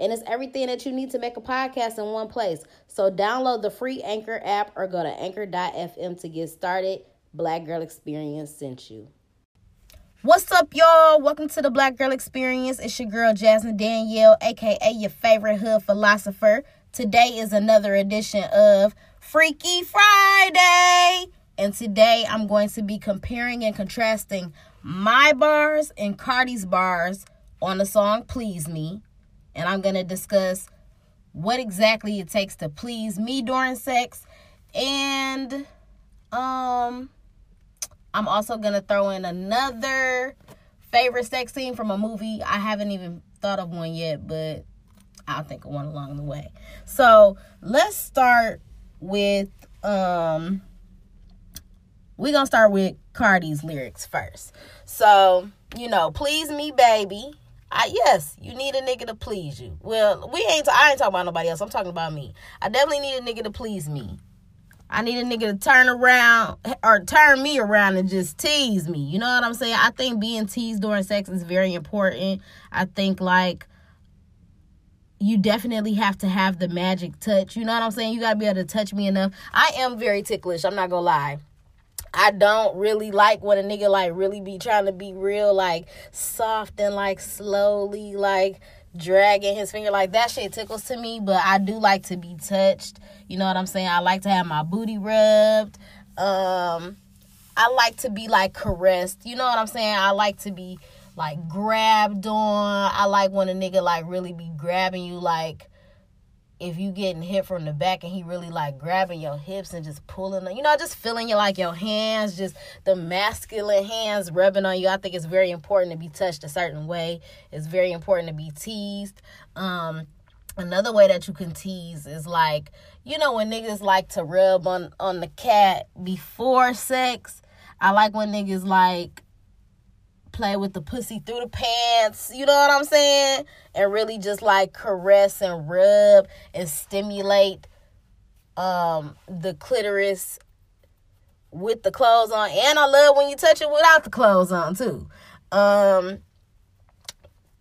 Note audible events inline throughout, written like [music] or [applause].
And it's everything that you need to make a podcast in one place. So download the free Anchor app or go to anchor.fm to get started. Black Girl Experience sent you. What's up, y'all? Welcome to the Black Girl Experience. It's your girl Jasmine Danielle, aka your favorite hood philosopher. Today is another edition of Freaky Friday. And today I'm going to be comparing and contrasting my bars and Cardi's bars on the song Please Me. And I'm going to discuss what exactly it takes to please me during sex. And um I'm also going to throw in another favorite sex scene from a movie. I haven't even thought of one yet, but I'll think of one along the way. So, let's start with um we're gonna start with Cardi's lyrics first. So, you know, please me, baby. I yes, you need a nigga to please you. Well, we ain't I ain't talking about nobody else. I'm talking about me. I definitely need a nigga to please me. I need a nigga to turn around or turn me around and just tease me. You know what I'm saying? I think being teased during sex is very important. I think like you definitely have to have the magic touch. You know what I'm saying? You got to be able to touch me enough. I am very ticklish. I'm not to lie. I don't really like when a nigga like really be trying to be real like soft and like slowly like dragging his finger like that shit tickles to me, but I do like to be touched. You know what I'm saying? I like to have my booty rubbed. Um I like to be like caressed. You know what I'm saying? I like to be like grabbed on. I like when a nigga like really be grabbing you like if you getting hit from the back and he really like grabbing your hips and just pulling you know just feeling you like your hands just the masculine hands rubbing on you i think it's very important to be touched a certain way. It's very important to be teased. Um another way that you can tease is like you know when niggas like to rub on on the cat before sex? I like when niggas like play with the pussy through the pants, you know what I'm saying? And really just like caress and rub and stimulate um the clitoris with the clothes on. And I love when you touch it without the clothes on too. Um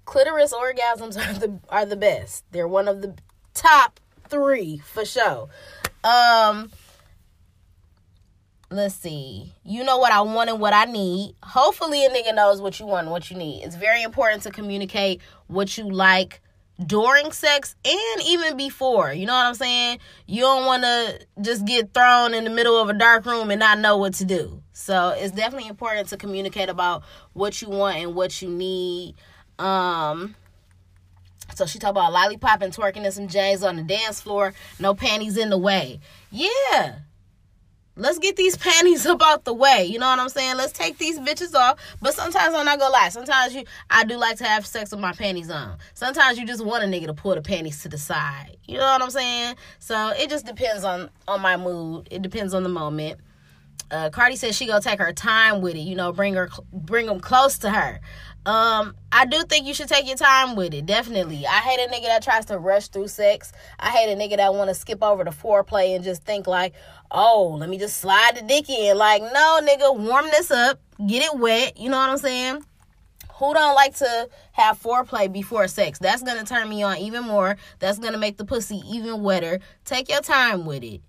clitoris orgasms are the are the best. They're one of the top 3 for sure. Um let's see. You know what I want and what I need. Hopefully, a nigga knows what you want and what you need. It's very important to communicate what you like during sex and even before. You know what I'm saying? You don't want to just get thrown in the middle of a dark room and not know what to do. So, it's definitely important to communicate about what you want and what you need. Um so she talked about lollipop and twerking and some J's on the dance floor, no panties in the way. Yeah, Let's get these panties [laughs] up out the way. You know what I'm saying? Let's take these bitches off. But sometimes I'm not gonna lie. Sometimes you I do like to have sex with my panties on. Sometimes you just want a nigga to pull the panties to the side. You know what I'm saying? So it just depends on on my mood. It depends on the moment. Uh, Cardi says she gonna take her time with it. You know, bring her bring them close to her. Um, I do think you should take your time with it. Definitely. I hate a nigga that tries to rush through sex. I hate a nigga that want to skip over the foreplay and just think like, oh, let me just slide the dick in. Like, no, nigga, warm this up, get it wet. You know what I'm saying? Who don't like to have foreplay before sex? That's gonna turn me on even more. That's gonna make the pussy even wetter. Take your time with it.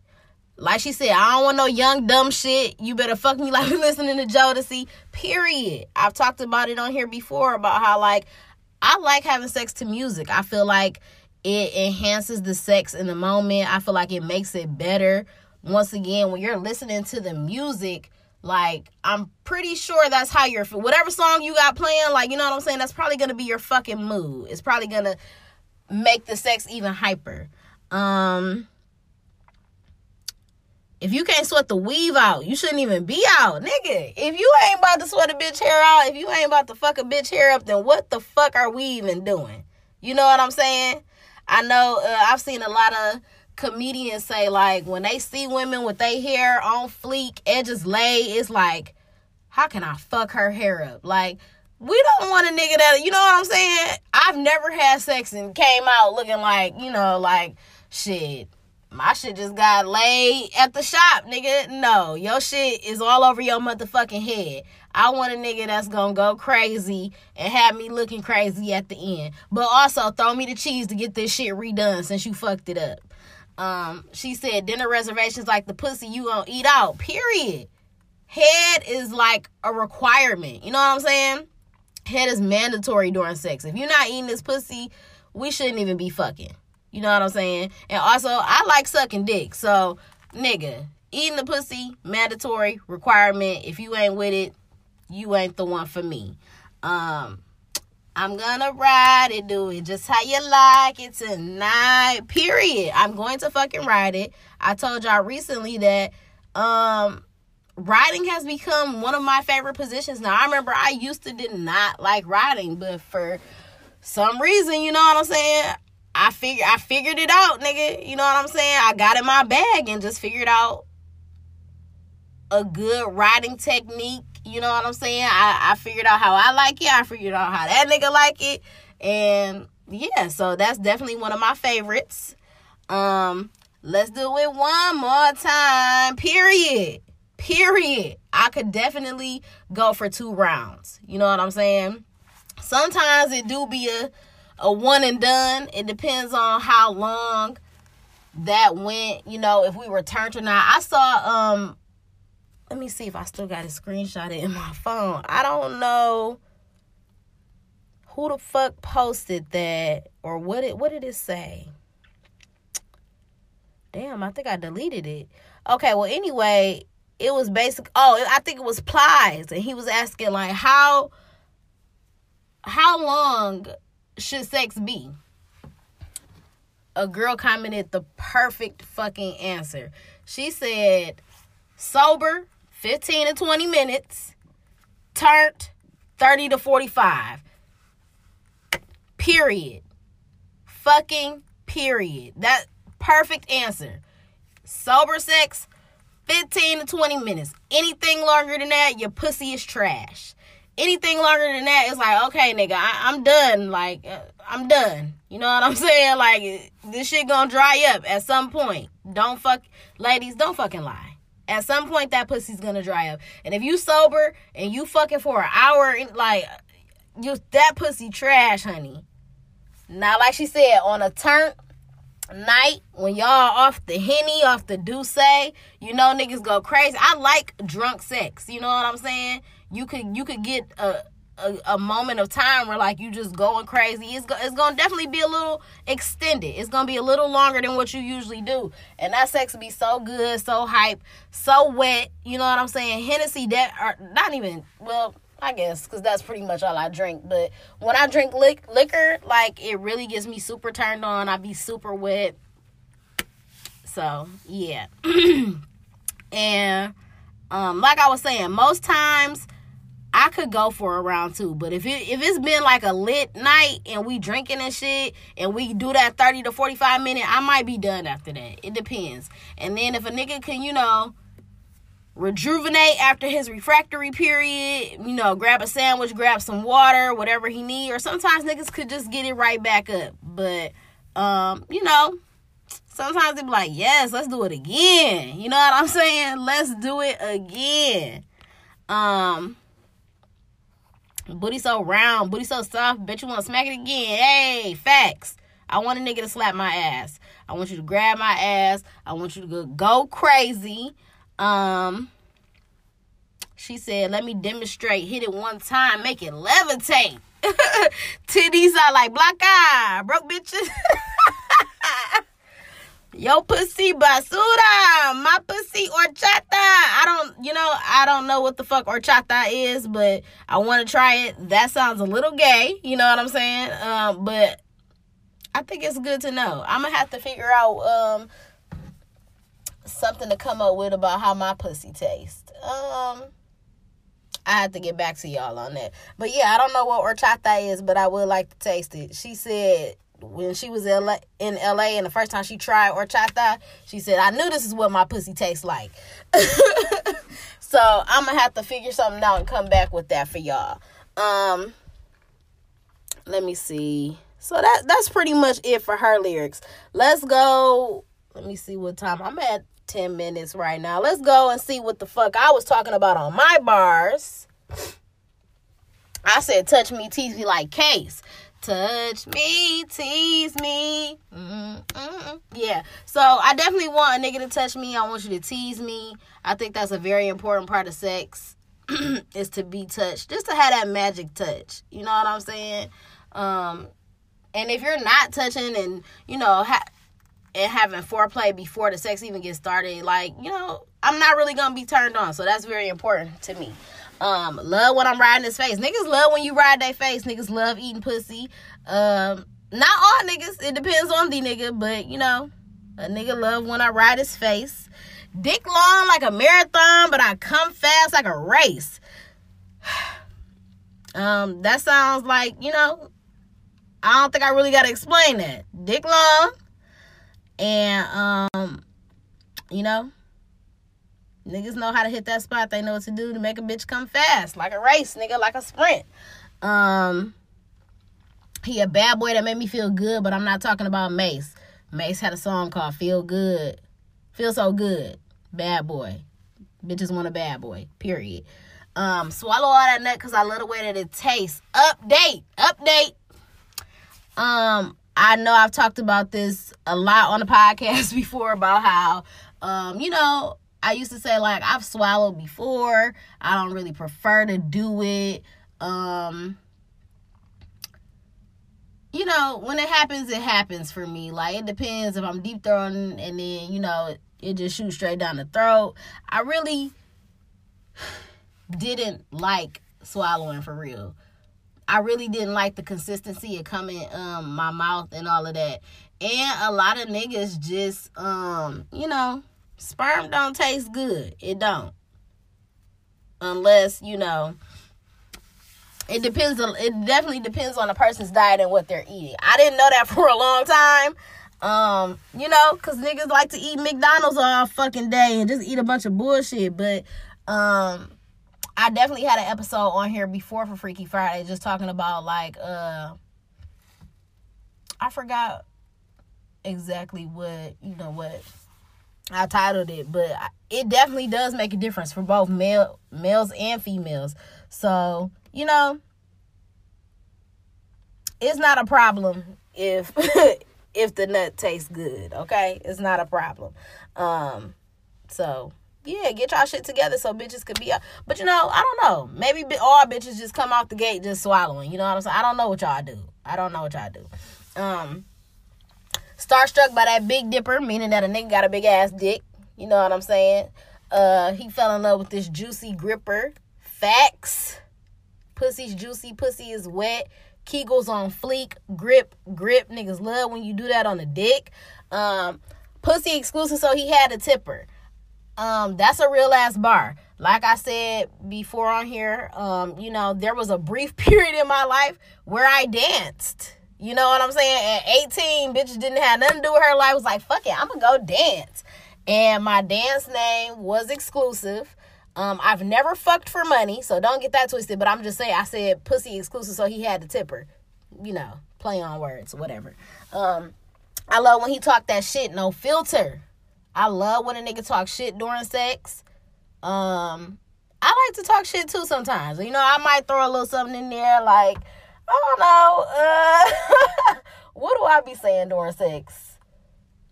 Like she said, I don't want no young dumb shit. You better fuck me [laughs] like we listening to Jodeci. Period. I've talked about it on here before about how like I like having sex to music. I feel like it enhances the sex in the moment. I feel like it makes it better once again, when you're listening to the music, like I'm pretty sure that's how you're whatever song you got playing, like you know what I'm saying, that's probably gonna be your fucking mood. It's probably gonna make the sex even hyper. Um if you can't sweat the weave out, you shouldn't even be out, nigga. If you ain't about to sweat a bitch hair out, if you ain't about to fuck a bitch hair up, then what the fuck are we even doing? You know what I'm saying? I know uh, I've seen a lot of comedians say like when they see women with their hair on fleek, edges laid, it's like, how can I fuck her hair up? Like, we don't want a nigga that you know what I'm saying? I've never had sex and came out looking like, you know, like shit. My shit just got laid at the shop, nigga. No, your shit is all over your motherfucking head. I want a nigga that's gonna go crazy and have me looking crazy at the end. But also throw me the cheese to get this shit redone since you fucked it up. Um, she said dinner reservations like the pussy you gonna eat out. Period. Head is like a requirement. You know what I'm saying? Head is mandatory during sex. If you're not eating this pussy, we shouldn't even be fucking. You know what I'm saying? And also, I like sucking dick. So, nigga, eating the pussy, mandatory requirement. If you ain't with it, you ain't the one for me. Um, I'm gonna ride it, do it just how you like it tonight. Period. I'm going to fucking ride it. I told y'all recently that um riding has become one of my favorite positions now. I remember I used to did not like riding, but for some reason, you know what I'm saying? I figure I figured it out, nigga. You know what I'm saying? I got in my bag and just figured out a good riding technique. You know what I'm saying? I, I figured out how I like it. I figured out how that nigga like it. And yeah, so that's definitely one of my favorites. Um, let's do it one more time. Period. Period. I could definitely go for two rounds. You know what I'm saying? Sometimes it do be a a one and done. It depends on how long that went, you know, if we returned or not. I saw um let me see if I still got a screenshot in my phone. I don't know who the fuck posted that or what it what did it say? Damn, I think I deleted it. Okay, well anyway, it was basic oh, I think it was Plies and he was asking like how how long should sex be? A girl commented the perfect fucking answer. She said, sober, 15 to 20 minutes, turned 30 to 45. Period. Fucking period. That perfect answer. Sober sex, 15 to 20 minutes. Anything longer than that, your pussy is trash anything longer than that, it's like, okay, nigga, I, am done. Like, uh, I'm done. You know what I'm [laughs] saying? Like, this shit gonna dry up at some point. Don't fuck, ladies, don't fucking lie. At some point, that pussy's gonna dry up. And if you sober and you fucking for an hour, like, you that pussy trash, honey. Now, like she said, on a turn night when y'all off the henny, off the douce, you know niggas go crazy. I like drunk sex. You know what I'm saying? You could you could get a a, a, moment of time where like you just going crazy it's, go, it's gonna definitely be a little extended it's gonna be a little longer than what you usually do and that sex be so good so hype so wet you know what i'm saying hennessy that are not even well I guess because that's pretty much all I drink. But when I drink li- liquor, like it really gets me super turned on. I be super wet. So yeah, [clears throat] and um, like I was saying, most times I could go for a round two. But if it if it's been like a lit night and we drinking and shit and we do that 30 to 45 minute, I might be done after that. It depends. And then if a nigga can, you know, rejuvenate after his refractory period, you know, grab a sandwich, grab some water, whatever he need, or sometimes niggas could just get it right back up. But um, you know, sometimes they be like, yes, let's do it again. You know what I'm [laughs] saying? Let's do it again. Um Booty so round, booty so soft, bet you want to smack it again. Hey, facts. I want a nigga to slap my ass. I want you to grab my ass. I want you to go crazy. Um, she said, "Let me demonstrate. Hit it one time, make it levitate." [laughs] Titties are like black eye, broke bitches. [laughs] Yo pussy basura, my pussy horchata. I don't, you know, I don't know what the fuck horchata is, but I want to try it. That sounds a little gay, you know what I'm saying? Um, but I think it's good to know. I'm gonna have to figure out um something to come up with about how my pussy tastes. Um, I have to get back to y'all on that. But yeah, I don't know what horchata is, but I would like to taste it. She said when she was in LA, in LA and the first time she tried horchata, she said, I knew this is what my pussy tastes like. [laughs] so I'm gonna have to figure something out and come back with that for y'all. Um let me see. So that that's pretty much it for her lyrics. Let's go. Let me see what time I'm at 10 minutes right now. Let's go and see what the fuck I was talking about on my bars. I said, touch me, tease me like case. Touch me, tease me. Mm-hmm. Yeah. So I definitely want a nigga to touch me. I want you to tease me. I think that's a very important part of sex [clears throat] is to be touched. Just to have that magic touch. You know what I'm saying? Um, and if you're not touching and, you know, ha- and having foreplay before the sex even gets started, like, you know, I'm not really gonna be turned on. So that's very important to me. Um, love when I'm riding his face. Niggas love when you ride their face. Niggas love eating pussy. Um, not all niggas. It depends on the nigga, but you know, a nigga love when I ride his face. Dick long like a marathon, but I come fast like a race. [sighs] um, that sounds like, you know, I don't think I really gotta explain that. Dick long and um, you know, niggas know how to hit that spot. They know what to do to make a bitch come fast, like a race, nigga, like a sprint. Um, he a bad boy that made me feel good, but I'm not talking about Mase. Mase had a song called "Feel Good," feel so good, bad boy. Bitches want a bad boy. Period. Um, swallow all that nut because I love the way that it tastes. Update, update. Um, I know I've talked about this a lot on the [laughs] podcast before about how, um, you know, I used to say like I've swallowed before. I don't really prefer to do it. Um, you know, when it happens, it happens for me. Like it depends if I'm deep throating and then you know it, it just shoots straight down the throat. I really didn't like swallowing for real. I really didn't like the consistency of coming um my mouth and all of that. And a lot of niggas just um, you know, sperm don't taste good. It don't. Unless, you know, it depends on it definitely depends on the person's diet and what they're eating. I didn't know that [laughs] for a long time. Um, you know, cause niggas like to eat McDonald's all fucking day and just eat a bunch of bullshit. But um I definitely had an episode on here before for Freaky Friday just talking about like uh I forgot exactly what, you know what I titled it, but it definitely does make a difference for both male males and females. So, you know, it's not a problem if [laughs] if the nut tastes good, okay? It's not a problem. Um so yeah, get y'all shit together so bitches could be. Up. But you know, I don't know. Maybe all bitches just come off the gate just swallowing. You know what I'm saying? I don't know what y'all do. I don't know what y'all do. Um, starstruck by that big dipper, meaning that a nigga got a big ass dick. You know what I'm saying? Uh, he fell in love with this juicy gripper. Facts. Pussy's juicy. Pussy is wet. Kegels on fleek. Grip, grip. Niggas love when you do that on the dick. Um, pussy exclusive, so he had a tipper um that's a real ass bar like i said before on here um you know there was a brief [laughs] period in my life where i danced you know what i'm saying? At 18 bitches didn't have nothing to do with her life. Was like fuck it i'm gonna go dance. And my dance name was exclusive. Um i've never fucked for money so don't get that twisted but i'm just saying i said pussy exclusive so he had the tipper you know play on words whatever. Um i love when he talked that shit no filter. I love when a nigga talk shit during sex. Um, I like to talk shit too sometimes. You know, I might throw a little something in there like, I don't know, uh, [laughs] what do I be saying during sex?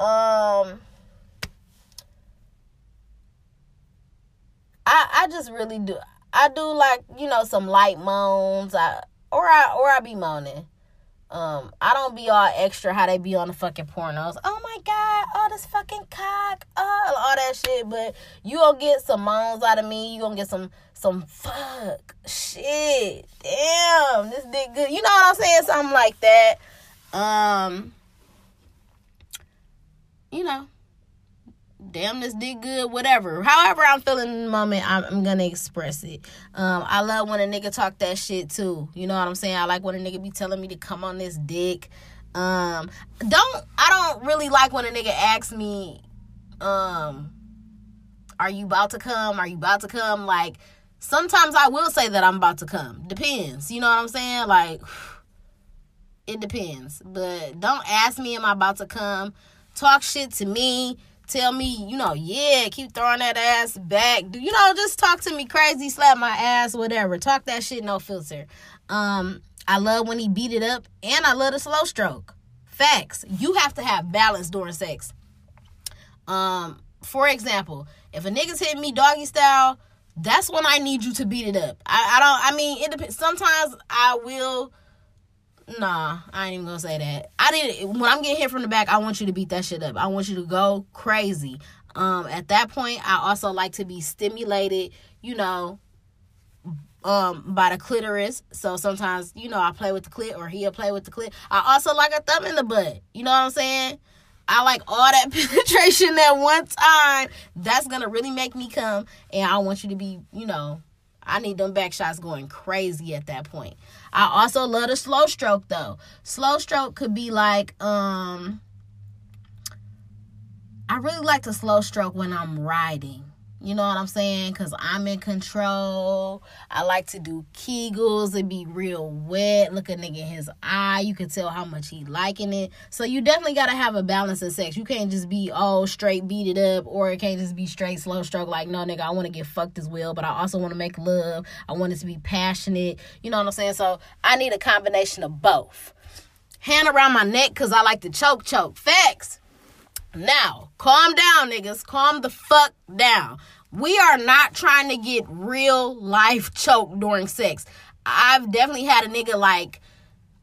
Um, I I just really do. I do like you know some light moans. I or I or I be moaning. Um, I don't be all extra how they be on the fucking pornos. Oh my god, all this fucking cock, oh, all that shit. But you gonna get some moans out of me. You gonna get some some fuck shit. Damn, this dick good. You know what I'm saying? Something like that. Um, you know, damn this did good, whatever. However I'm feeling in the moment, I'm, I'm, gonna express it. Um, I love when a nigga talk that shit too. You know what I'm saying? I like when a nigga be telling me to come on this dick. Um, don't I don't really like when a nigga asks me, um, are you about to come? Are you about to come? Like sometimes I will say that I'm about to come. Depends. You know what I'm saying? Like [sighs] it depends. But don't ask me am I about to come. Talk shit to me. Tell me, you know, yeah, keep throwing that ass back. Do you know, just talk to me crazy, slap my ass, whatever. Talk that shit, no filter. Um, I love when he beat it up, and I love the slow stroke. Facts. You have to have balance during sex. Um, for example, if a nigga's hitting me doggy style, that's when I need you to beat it up. I, I don't. I mean, it depends. Sometimes I will. Nah, I ain't even gonna say that. I didn't. when I'm getting hit from the back. I want you to beat that shit up. I want you to go crazy. Um, at that point, I also like to be stimulated. You know, um by the clitoris. So sometimes, you know, I play with the clit or he'll play with the clit. I also like a thumb in the butt. You know what I'm saying? I like all that [laughs] penetration at one time. That's gonna really make me come. And I want you to be, you know, I need them back shots going crazy at that point. I also love the slow stroke though. Slow stroke could be like, um I really like the slow stroke when I'm riding. You know what I'm saying? Because I'm in control. I like to do kegels and be real wet. Look a nigga in his eye. You can tell how much he liking it. So you definitely got to have a balance of sex. You can't just be all straight beat it up or it can't just be straight slow stroke. Like, no, nigga, I want to get fucked as well. But I also want to make love. I want it to be passionate. You know what I'm saying? So I need a combination of both. Hand around my neck because I like to choke choke. Facts. Now, calm down, niggas. Calm the fuck down. We are not trying to get real life choked during sex. I've definitely had a nigga like,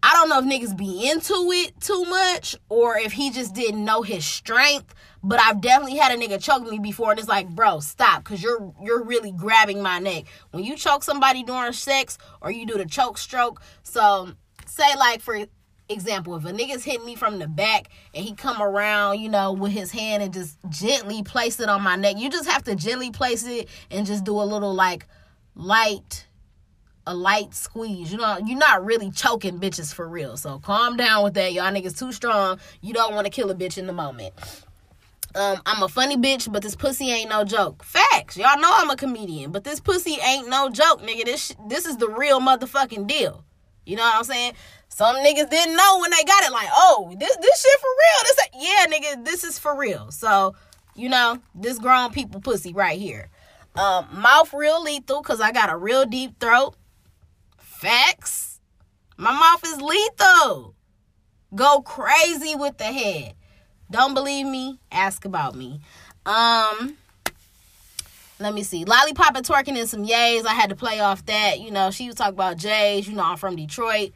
I don't know if niggas be into it too much or if he just didn't know his strength. But I've definitely had a nigga choke me before, and it's like, bro, stop, cause you're you're really grabbing my neck. When you choke somebody during sex, or you do the choke stroke. So say like for example, if a nigga's hitting me from the back and he come around, you know, with his hand and just gently place it on my neck, you just have to gently place it and just do a little like light a light squeeze. You know, you're not really choking bitches for real. So calm down with that. Y'all niggas too strong. You don't want to kill a bitch in the moment. Um, I'm a funny bitch, but this pussy ain't no joke. Facts. Y'all know I'm a comedian, but this pussy ain't no joke, nigga. This this is the real motherfucking deal. You know what I'm saying? Some niggas didn't know when they got it, like, oh, this this shit for real. This yeah, nigga, this is for real. So, you know, this grown people pussy right here. Um, mouth real lethal, cause I got a real deep throat. Facts. My mouth is lethal. Go crazy with the head. Don't believe me? Ask about me. Um, let me see. Lollipop and twerking in some yays. I had to play off that. You know, she was talking about Jays. You know, I'm from Detroit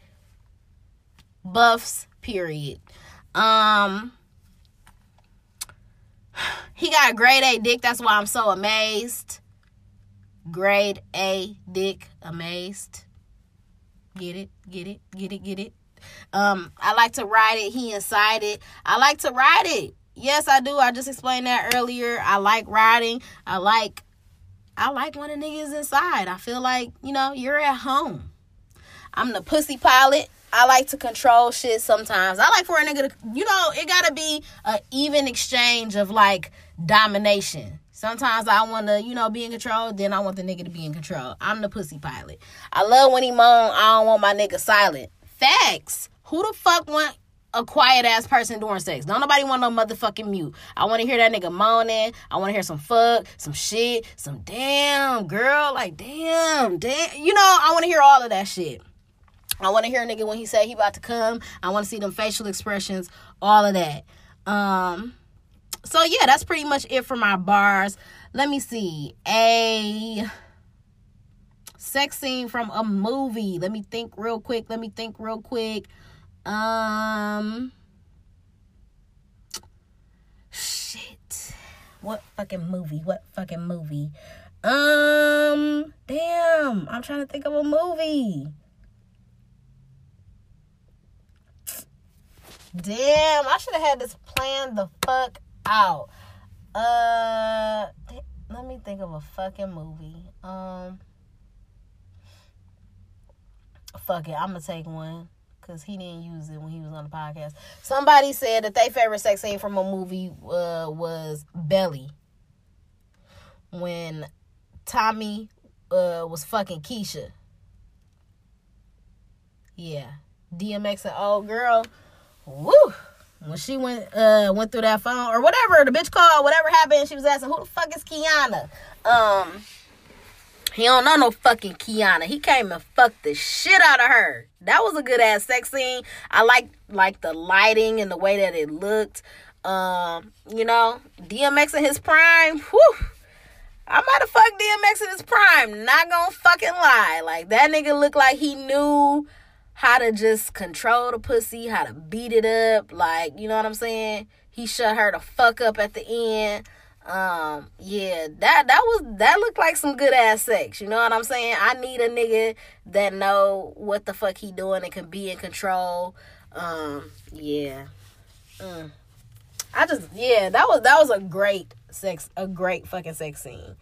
buffs, period. Um he got a grade A dick, that's why I'm so amazed. Grade A dick, amazed. Get it, get it, get it, get it. Um, I like to ride it, he inside it. I like to ride it. Yes, I do. I just explained that earlier. I like riding. I like I like when a nigga is inside. I feel like, you know, you're at home. I'm the pussy pilot. I like to control shit sometimes. I like for a nigga to, you know, it gotta be an even exchange of like domination. Sometimes I want to, you know, be in control. Then I want the nigga to be in control. I'm the pussy pilot. I love when he moan. I don't want my nigga silent. Facts. Who the fuck want a quiet ass person during sex? Don't nobody want no motherfucking mute. I want to hear that nigga moaning. I want to hear some fuck, some shit, some damn girl, like damn, damn. You know, I want to hear all of that shit. I want to hear a nigga when he say he about to come. I want to see them facial expressions, all of that. Um, so yeah, that's pretty much it for my bars. Let me see a sex scene from a movie. Let me think real quick. Let me think real quick. Um, shit. What fucking movie? What fucking movie? Um, damn. I'm trying to think of a movie. Damn, I should have had this plan the fuck out. Uh, let me think of a fucking movie. Um, fuck it, I'm gonna take one. Because he didn't use it when he was on the podcast. Somebody said that their favorite sex scene from a movie uh, was Belly. When Tommy uh, was fucking Keisha. Yeah. DMX and old girl. Woo! When she went uh went through that phone or whatever, the bitch called, whatever happened, she was asking, who the fuck is Kiana? Um he don't know no fucking Kiana. He came and fucked the shit out of her. That was a good ass sex scene. I like like the lighting and the way that it looked. Um, you know, DMX in his prime. Whew. I might have fucked DMX in his prime. Not gonna fucking lie. Like that nigga looked like he knew how to just control the pussy, how to beat it up. Like, you know what I'm saying? He shut her the fuck up at the end. Um, yeah, that that was that looked like some good ass sex. You know what I'm saying? I need a nigga that know what the fuck he doing and can be in control. Um, yeah. Mm. I just yeah, that was that was a great sex a great fucking sex scene.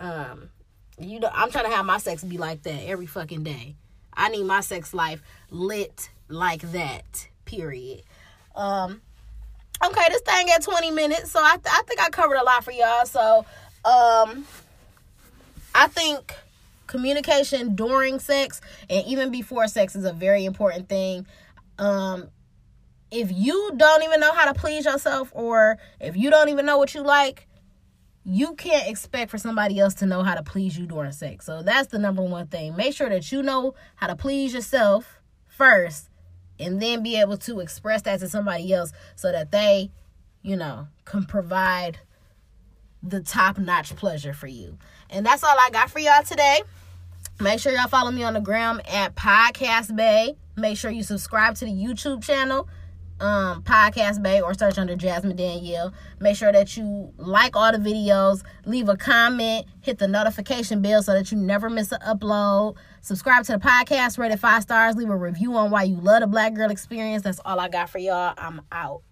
Um, you know, I'm trying to have my sex be like that every fucking day. I need my sex life lit like that. Period. Um, okay, this thing at 20 minutes, so I, th- I think I covered a lot for y'all. So, um, I think communication during sex and even before sex is a very important thing. Um, if you don't even know how to please yourself, or if you don't even know what you like, you can't expect for somebody else to know how to please you during sex. So that's the number one thing. Make sure that you know how to please yourself first and then be able to express that to somebody else so that they, you know, can provide the top notch pleasure for you. And that's all I got for y'all today. Make sure y'all follow me on the gram at Podcast Bay. Make sure you subscribe to the YouTube channel um podcast bay or search under jasmine danielle. Make sure that you like all the videos. Leave a comment. Hit the notification bell so that you never miss an upload. Subscribe to the podcast. Rate it five stars. Leave a review on why you love the black girl experience. That's all i got for y'all. I'm out